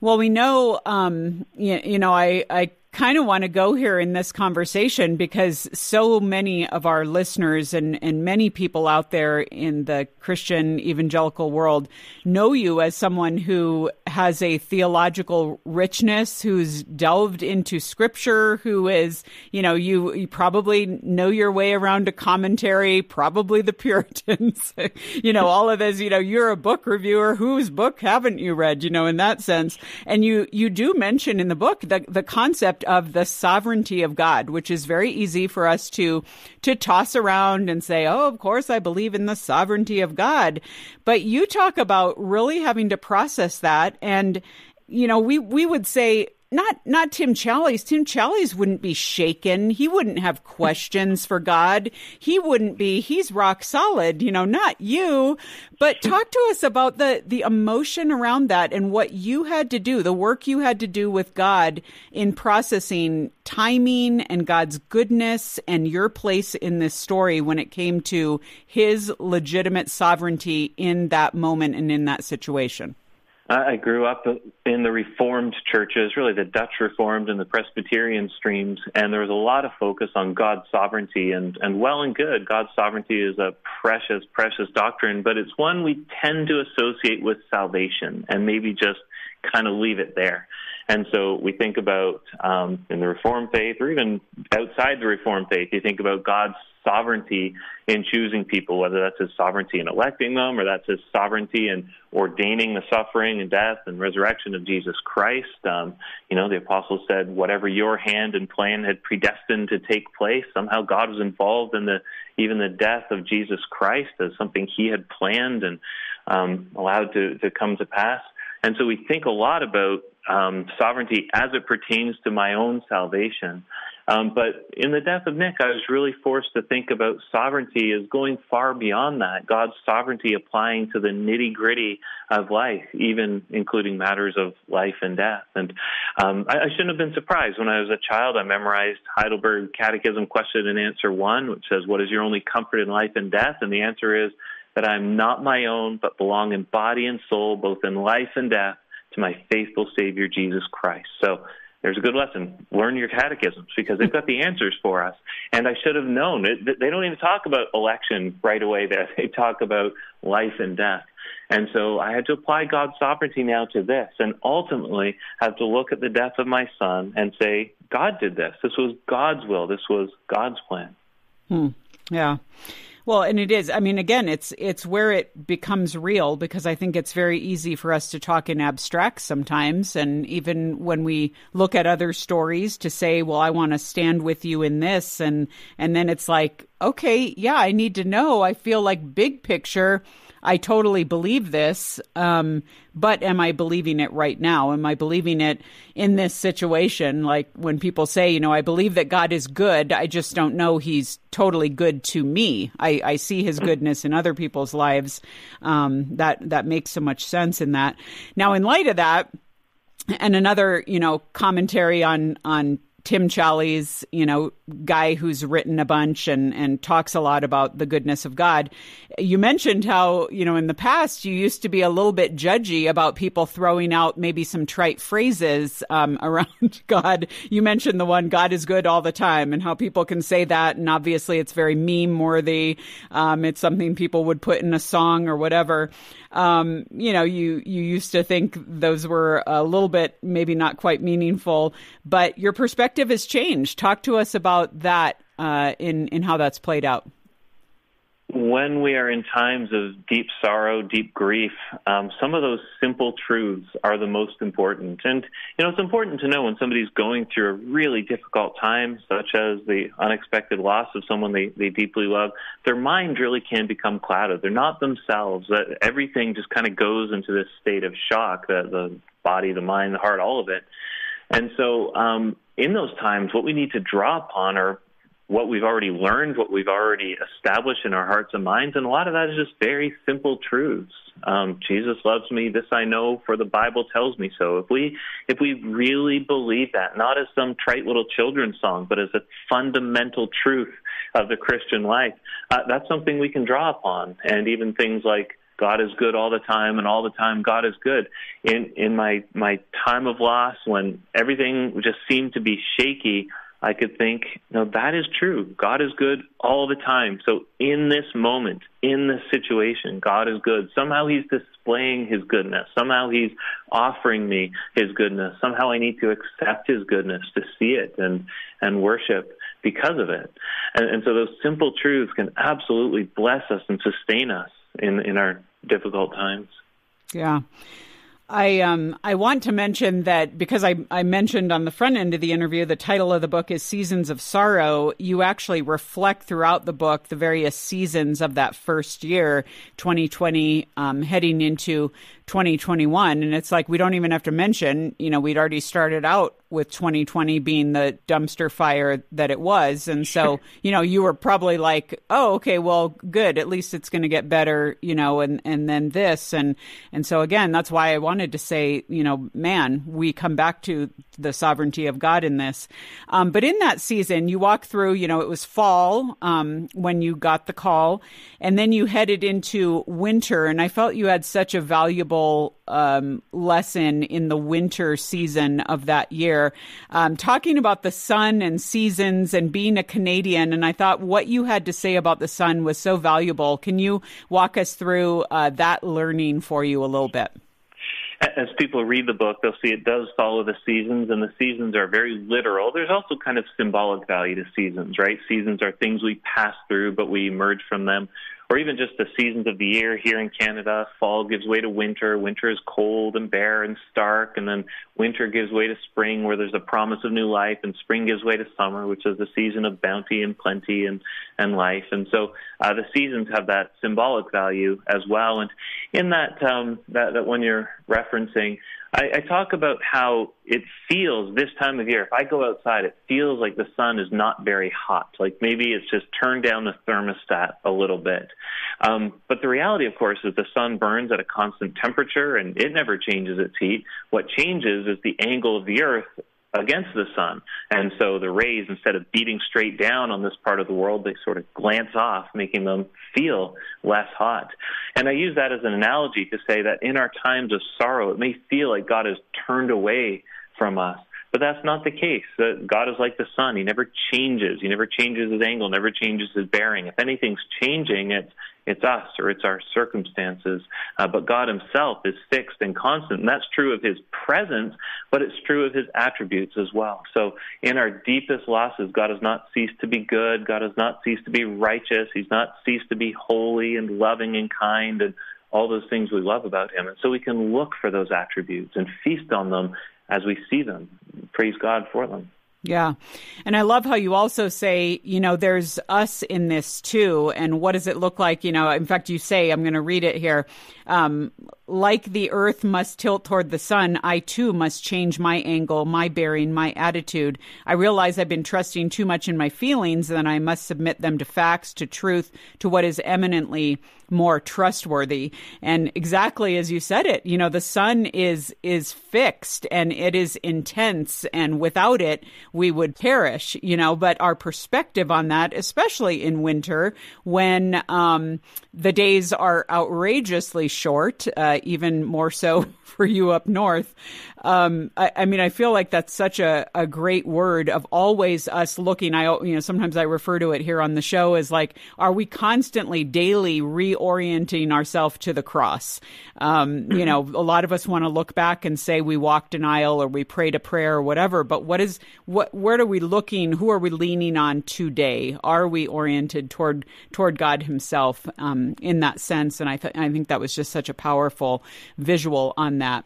Well, we know, um, you, you know, I, I kind of want to go here in this conversation because so many of our listeners and, and many people out there in the Christian evangelical world know you as someone who has a theological richness, who's delved into scripture, who is, you know, you, you probably know your way around a commentary, probably the Puritans, you know, all of this, you know, you're a book reviewer. Whose book haven't you read, you know, in that sense? And you, you do mention in the book the, the concept of the sovereignty of God, which is very easy for us to to toss around and say, "Oh, of course I believe in the sovereignty of God." But you talk about really having to process that and you know, we we would say not not Tim Challies. Tim Challies wouldn't be shaken. He wouldn't have questions for God. He wouldn't be. He's rock solid. You know, not you. But talk to us about the the emotion around that and what you had to do, the work you had to do with God in processing timing and God's goodness and your place in this story when it came to His legitimate sovereignty in that moment and in that situation. I grew up in the Reformed churches, really the Dutch Reformed and the Presbyterian streams, and there was a lot of focus on God's sovereignty, and, and well and good. God's sovereignty is a precious, precious doctrine, but it's one we tend to associate with salvation and maybe just kind of leave it there. And so we think about um, in the Reformed faith, or even outside the Reformed faith, you think about God's sovereignty in choosing people, whether that's his sovereignty in electing them or that's his sovereignty in ordaining the suffering and death and resurrection of Jesus Christ. Um, you know, the apostles said, whatever your hand and plan had predestined to take place, somehow God was involved in the even the death of Jesus Christ as something he had planned and um, allowed to, to come to pass. And so we think a lot about um, sovereignty as it pertains to my own salvation. Um, but in the death of Nick, I was really forced to think about sovereignty as going far beyond that. God's sovereignty applying to the nitty gritty of life, even including matters of life and death. And um, I, I shouldn't have been surprised. When I was a child, I memorized Heidelberg Catechism question and answer one, which says, What is your only comfort in life and death? And the answer is that I am not my own, but belong in body and soul, both in life and death, to my faithful Savior, Jesus Christ. So, there's a good lesson. Learn your catechisms because they've got the answers for us. And I should have known. It, they don't even talk about election right away there. They talk about life and death. And so I had to apply God's sovereignty now to this and ultimately have to look at the death of my son and say, God did this. This was God's will. This was God's plan. Hmm. Yeah. Well, and it is. I mean, again, it's it's where it becomes real because I think it's very easy for us to talk in abstract sometimes, and even when we look at other stories to say, "Well, I want to stand with you in this," and and then it's like, okay, yeah, I need to know. I feel like big picture I totally believe this, um, but am I believing it right now? Am I believing it in this situation? Like when people say, you know, I believe that God is good, I just don't know He's totally good to me. I, I see His goodness in other people's lives. Um, that that makes so much sense in that. Now, in light of that, and another, you know, commentary on on Tim Challies, you know, guy who's written a bunch and, and talks a lot about the goodness of God. You mentioned how, you know, in the past you used to be a little bit judgy about people throwing out maybe some trite phrases um, around God. You mentioned the one, God is good all the time, and how people can say that. And obviously it's very meme worthy. Um, it's something people would put in a song or whatever um, you know, you you used to think those were a little bit maybe not quite meaningful, but your perspective has changed. Talk to us about that uh, in in how that's played out when we are in times of deep sorrow, deep grief, um, some of those simple truths are the most important. And, you know, it's important to know when somebody's going through a really difficult time, such as the unexpected loss of someone they, they deeply love, their mind really can become clouded. They're not themselves. That everything just kind of goes into this state of shock, the, the body, the mind, the heart, all of it. And so, um, in those times, what we need to draw upon are what we've already learned, what we've already established in our hearts and minds, and a lot of that is just very simple truths. Um, Jesus loves me. This I know, for the Bible tells me so. If we if we really believe that, not as some trite little children's song, but as a fundamental truth of the Christian life, uh, that's something we can draw upon. And even things like God is good all the time, and all the time God is good. In in my my time of loss, when everything just seemed to be shaky. I could think, no, that is true. God is good all the time. So in this moment, in this situation, God is good. Somehow He's displaying His goodness. Somehow He's offering me His goodness. Somehow I need to accept His goodness, to see it and, and worship because of it. And, and so those simple truths can absolutely bless us and sustain us in, in our difficult times. Yeah. I um I want to mention that because I I mentioned on the front end of the interview the title of the book is Seasons of Sorrow. You actually reflect throughout the book the various seasons of that first year, 2020, um, heading into 2021, and it's like we don't even have to mention. You know, we'd already started out with 2020 being the dumpster fire that it was. And so, you know, you were probably like, oh, okay, well, good. At least it's going to get better, you know, and, and then this. And, and so again, that's why I wanted to say, you know, man, we come back to the sovereignty of God in this. Um, but in that season, you walk through, you know, it was fall um, when you got the call, and then you headed into winter. And I felt you had such a valuable um, lesson in the winter season of that year, um, talking about the sun and seasons and being a Canadian. And I thought what you had to say about the sun was so valuable. Can you walk us through uh, that learning for you a little bit? as people read the book, they'll see it does follow the seasons, and the seasons are very literal. There's also kind of symbolic value to seasons, right? Seasons are things we pass through, but we emerge from them or even just the seasons of the year here in Canada. Fall gives way to winter. Winter is cold and bare and stark, and then winter gives way to spring, where there's a promise of new life, and spring gives way to summer, which is the season of bounty and plenty and and life. And so uh, the seasons have that symbolic value as well. And in that um, that that one you're referencing, I, I talk about how it feels this time of year. If I go outside, it feels like the sun is not very hot. Like maybe it's just turned down the thermostat a little bit. Um, but the reality, of course, is the sun burns at a constant temperature and it never changes its heat. What changes is the angle of the earth against the sun. And so the rays, instead of beating straight down on this part of the world, they sort of glance off, making them feel less hot. And I use that as an analogy to say that in our times of sorrow, it may feel like God has turned away from us. But that's not the case. God is like the sun. He never changes. He never changes his angle, never changes his bearing. If anything's changing, it's it's us or it's our circumstances. Uh, but God Himself is fixed and constant. And that's true of His presence, but it's true of His attributes as well. So in our deepest losses, God has not ceased to be good. God has not ceased to be righteous. He's not ceased to be holy and loving and kind and all those things we love about Him. And so we can look for those attributes and feast on them as we see them. Praise God for them. Yeah. And I love how you also say, you know, there's us in this too. And what does it look like? You know, in fact, you say, I'm going to read it here. Um, like the earth must tilt toward the sun, I too must change my angle, my bearing, my attitude. I realize I've been trusting too much in my feelings and I must submit them to facts, to truth, to what is eminently more trustworthy. And exactly as you said it, you know, the sun is is fixed and it is intense and without it we would perish, you know, but our perspective on that, especially in winter when um, the days are outrageously short, uh, even more so for you up north. Um, I, I, mean, I feel like that's such a, a great word of always us looking. I, you know, sometimes I refer to it here on the show as like, are we constantly, daily reorienting ourselves to the cross? Um, you know, a lot of us want to look back and say we walked an aisle or we prayed a prayer or whatever, but what is, what, where are we looking? Who are we leaning on today? Are we oriented toward, toward God himself, um, in that sense? And I, th- I think that was just such a powerful visual on that.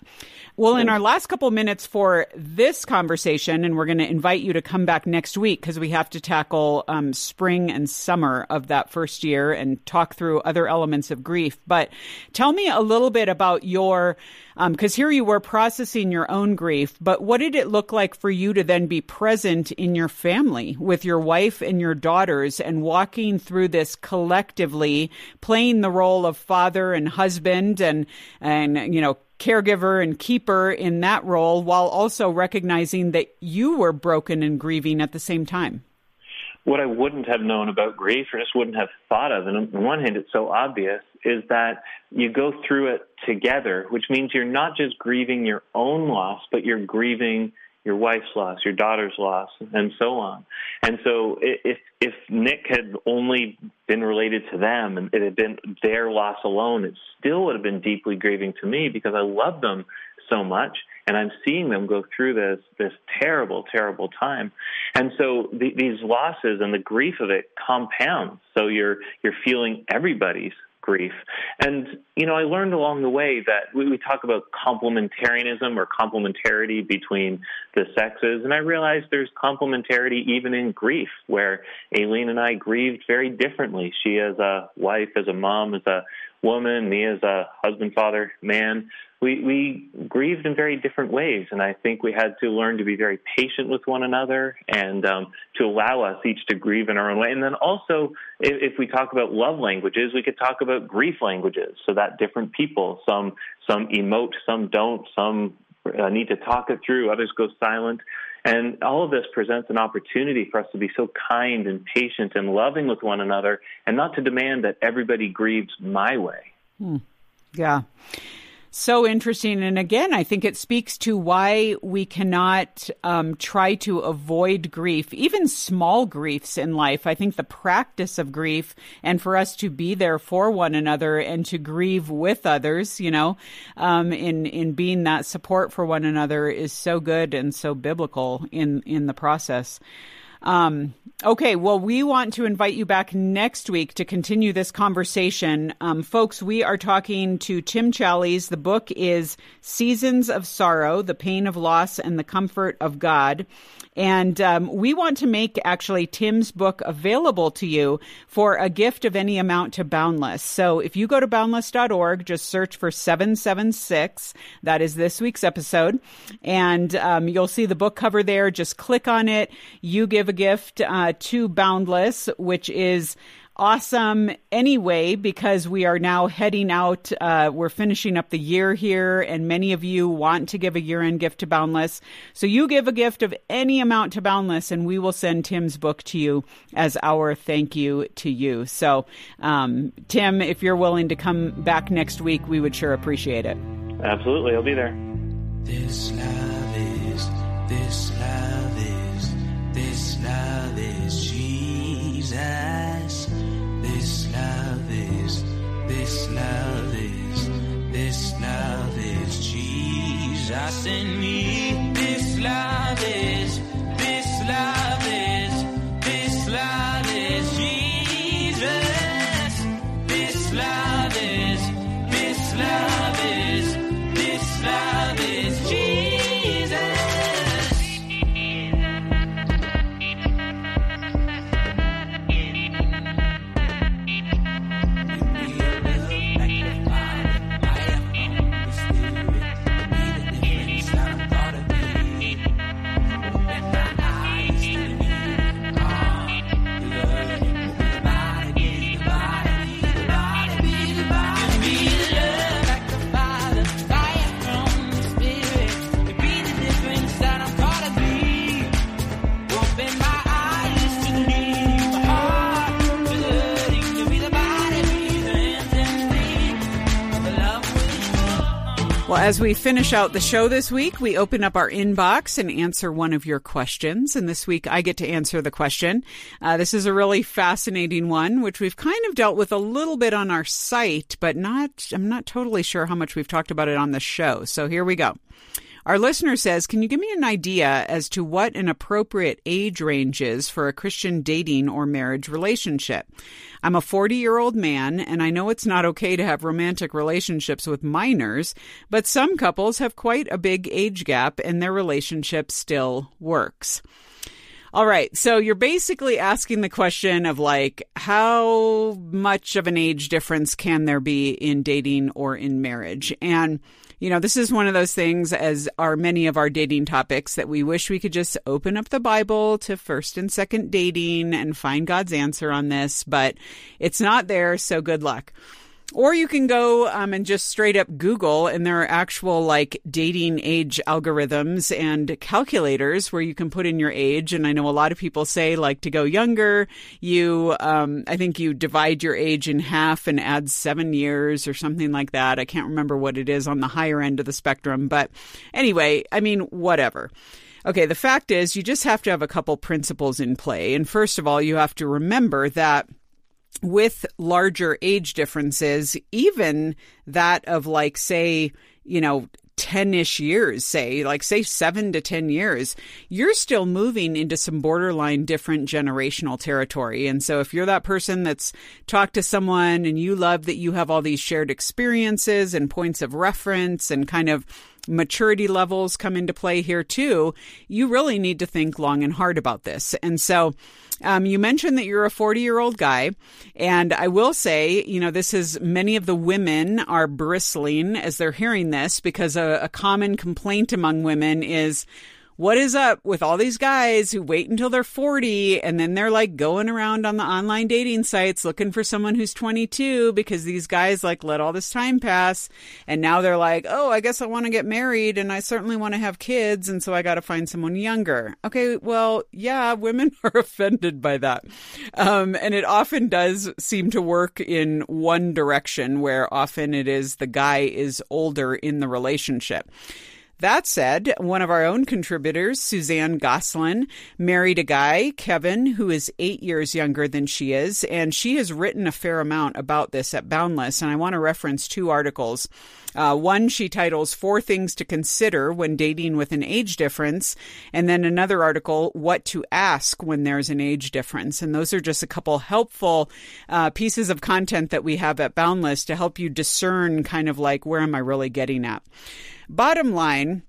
Well, in our last couple minutes for this conversation, and we're going to invite you to come back next week because we have to tackle um, spring and summer of that first year and talk through other elements of grief. But tell me a little bit about your, because um, here you were processing your own grief, but what did it look like for you to then be present in your family with your wife and your daughters and walking through this collectively, playing the role of father and husband and, and, you know, caregiver and keeper in that role while also recognizing that you were broken and grieving at the same time? What I wouldn't have known about grief or just wouldn't have thought of, and on one hand, it's so obvious, is that you go through it together, which means you're not just grieving your own loss, but you're grieving your wife's loss, your daughter's loss, and so on. And so if if Nick had only been related to them and it had been their loss alone, it still would have been deeply grieving to me because I love them so much and I'm seeing them go through this this terrible, terrible time. And so the, these losses and the grief of it compounds. So you're you're feeling everybody's grief. And, you know, I learned along the way that we, we talk about complementarianism or complementarity between the sexes. And I realized there's complementarity even in grief, where Aileen and I grieved very differently. She as a wife, as a mom, as a woman, me as a husband, father, man we, we grieved in very different ways. And I think we had to learn to be very patient with one another and um, to allow us each to grieve in our own way. And then also, if, if we talk about love languages, we could talk about grief languages so that different people, some, some emote, some don't, some uh, need to talk it through, others go silent. And all of this presents an opportunity for us to be so kind and patient and loving with one another and not to demand that everybody grieves my way. Hmm. Yeah. So interesting. And again, I think it speaks to why we cannot um, try to avoid grief, even small griefs in life. I think the practice of grief and for us to be there for one another and to grieve with others, you know, um, in, in being that support for one another is so good and so biblical in, in the process. Um, okay, well, we want to invite you back next week to continue this conversation. Um, folks, we are talking to Tim Challies. The book is Seasons of Sorrow The Pain of Loss and the Comfort of God. And um, we want to make actually Tim's book available to you for a gift of any amount to Boundless. So if you go to boundless.org, just search for 776. That is this week's episode. And um, you'll see the book cover there. Just click on it. You give a gift uh, to Boundless, which is awesome anyway because we are now heading out. Uh, we're finishing up the year here, and many of you want to give a year end gift to Boundless. So you give a gift of any amount to Boundless, and we will send Tim's book to you as our thank you to you. So, um, Tim, if you're willing to come back next week, we would sure appreciate it. Absolutely, I'll be there. This love is This love is, this love is Jesus. This love is, this love is, this love is Jesus in me. This love is, this love is, as we finish out the show this week, we open up our inbox and answer one of your questions. And this week, I get to answer the question. Uh, this is a really fascinating one, which we've kind of dealt with a little bit on our site, but not, I'm not totally sure how much we've talked about it on the show. So here we go. Our listener says, Can you give me an idea as to what an appropriate age range is for a Christian dating or marriage relationship? I'm a 40 year old man, and I know it's not okay to have romantic relationships with minors, but some couples have quite a big age gap and their relationship still works. All right. So you're basically asking the question of like, how much of an age difference can there be in dating or in marriage? And you know, this is one of those things, as are many of our dating topics, that we wish we could just open up the Bible to first and second dating and find God's answer on this, but it's not there, so good luck. Or you can go um, and just straight up Google, and there are actual like dating age algorithms and calculators where you can put in your age. And I know a lot of people say like to go younger, you, um, I think you divide your age in half and add seven years or something like that. I can't remember what it is on the higher end of the spectrum, but anyway, I mean, whatever. Okay, the fact is, you just have to have a couple principles in play. And first of all, you have to remember that with larger age differences, even that of like, say, you know, 10 ish years, say, like, say, seven to 10 years, you're still moving into some borderline different generational territory. And so, if you're that person that's talked to someone and you love that you have all these shared experiences and points of reference and kind of maturity levels come into play here too, you really need to think long and hard about this. And so, um, you mentioned that you're a 40 year old guy. And I will say, you know, this is many of the women are bristling as they're hearing this because a, a common complaint among women is, what is up with all these guys who wait until they're 40 and then they're like going around on the online dating sites looking for someone who's 22 because these guys like let all this time pass and now they're like, "Oh, I guess I want to get married and I certainly want to have kids and so I got to find someone younger." Okay, well, yeah, women are offended by that. Um, and it often does seem to work in one direction where often it is the guy is older in the relationship. That said, one of our own contributors, Suzanne Gosselin, married a guy, Kevin, who is eight years younger than she is, and she has written a fair amount about this at Boundless. And I want to reference two articles. Uh, one she titles Four Things to Consider When Dating with an Age Difference, and then another article, What to Ask When There's an Age Difference. And those are just a couple helpful uh, pieces of content that we have at Boundless to help you discern kind of like where am I really getting at. Bottom line,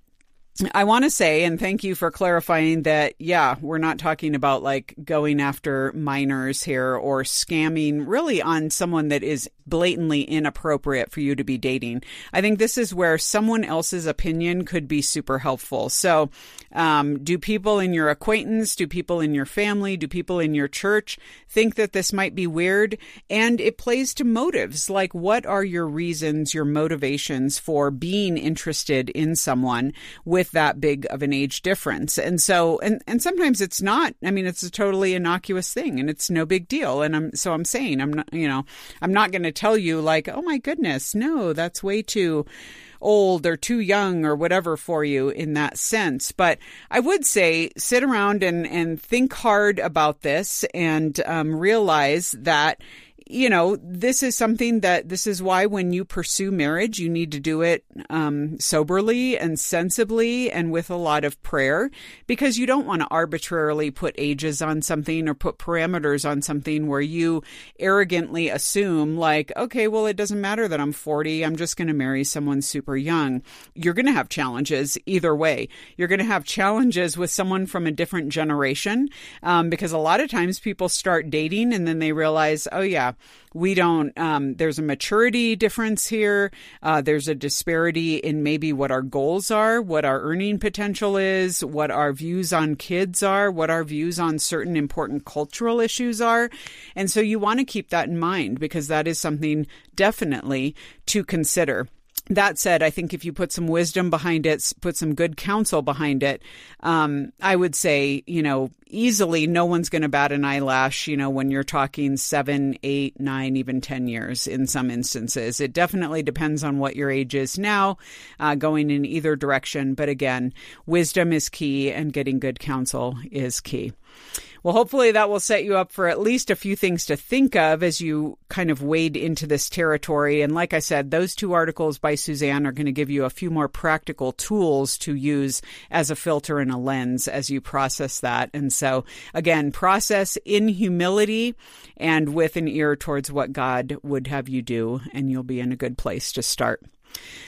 I want to say, and thank you for clarifying that, yeah, we're not talking about like going after minors here or scamming really on someone that is blatantly inappropriate for you to be dating. I think this is where someone else's opinion could be super helpful. So, um, do people in your acquaintance, do people in your family, do people in your church think that this might be weird? And it plays to motives. Like, what are your reasons, your motivations for being interested in someone with that big of an age difference? And so, and, and sometimes it's not, I mean, it's a totally innocuous thing and it's no big deal. And I'm, so I'm saying, I'm not, you know, I'm not going to tell you like, oh my goodness, no, that's way too old or too young or whatever for you in that sense. But I would say sit around and, and think hard about this and um, realize that you know, this is something that this is why when you pursue marriage, you need to do it um, soberly and sensibly and with a lot of prayer because you don't want to arbitrarily put ages on something or put parameters on something where you arrogantly assume, like, okay, well, it doesn't matter that I'm 40, I'm just going to marry someone super young. You're going to have challenges either way. You're going to have challenges with someone from a different generation um, because a lot of times people start dating and then they realize, oh, yeah, we don't um, there's a maturity difference here. Uh, there's a disparity in maybe what our goals are what our earning potential is what our views on kids are what our views on certain important cultural issues are. And so you want to keep that in mind because that is something definitely to consider that said, I think if you put some wisdom behind it, put some good counsel behind it, um, I would say, you know, easily no one's going to bat an eyelash, you know, when you're talking seven, eight, nine, even 10 years in some instances. It definitely depends on what your age is now, uh, going in either direction. But again, wisdom is key and getting good counsel is key. Well, hopefully that will set you up for at least a few things to think of as you kind of wade into this territory. And like I said, those two articles by Suzanne are going to give you a few more practical tools to use as a filter and a lens as you process that. And so, again, process in humility and with an ear towards what God would have you do, and you'll be in a good place to start.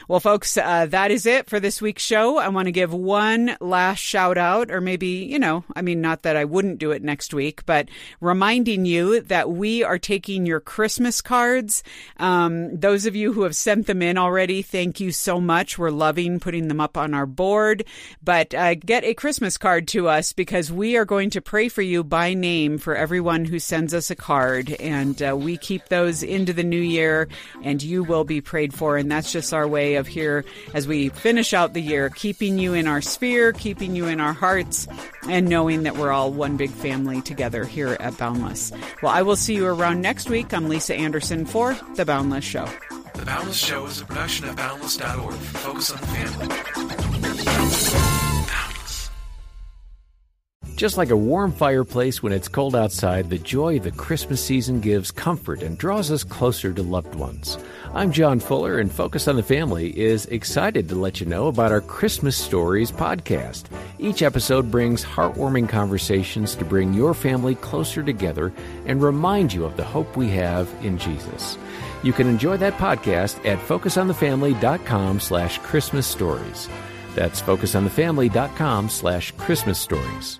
Well, folks, uh, that is it for this week's show. I want to give one last shout out, or maybe, you know, I mean, not that I wouldn't do it next week, but reminding you that we are taking your Christmas cards. Um, those of you who have sent them in already, thank you so much. We're loving putting them up on our board. But uh, get a Christmas card to us because we are going to pray for you by name for everyone who sends us a card. And uh, we keep those into the new year, and you will be prayed for. And that's just our way of here as we finish out the year, keeping you in our sphere, keeping you in our hearts, and knowing that we're all one big family together here at Boundless. Well, I will see you around next week. I'm Lisa Anderson for The Boundless Show. The Boundless Show is a production of Boundless.org. Focus on the family. Boundless. Just like a warm fireplace when it's cold outside, the joy of the Christmas season gives comfort and draws us closer to loved ones. I'm John Fuller, and Focus on the Family is excited to let you know about our Christmas Stories podcast. Each episode brings heartwarming conversations to bring your family closer together and remind you of the hope we have in Jesus. You can enjoy that podcast at focusonthefamily.com slash Christmas stories. That's focusonthefamily.com slash Christmas stories.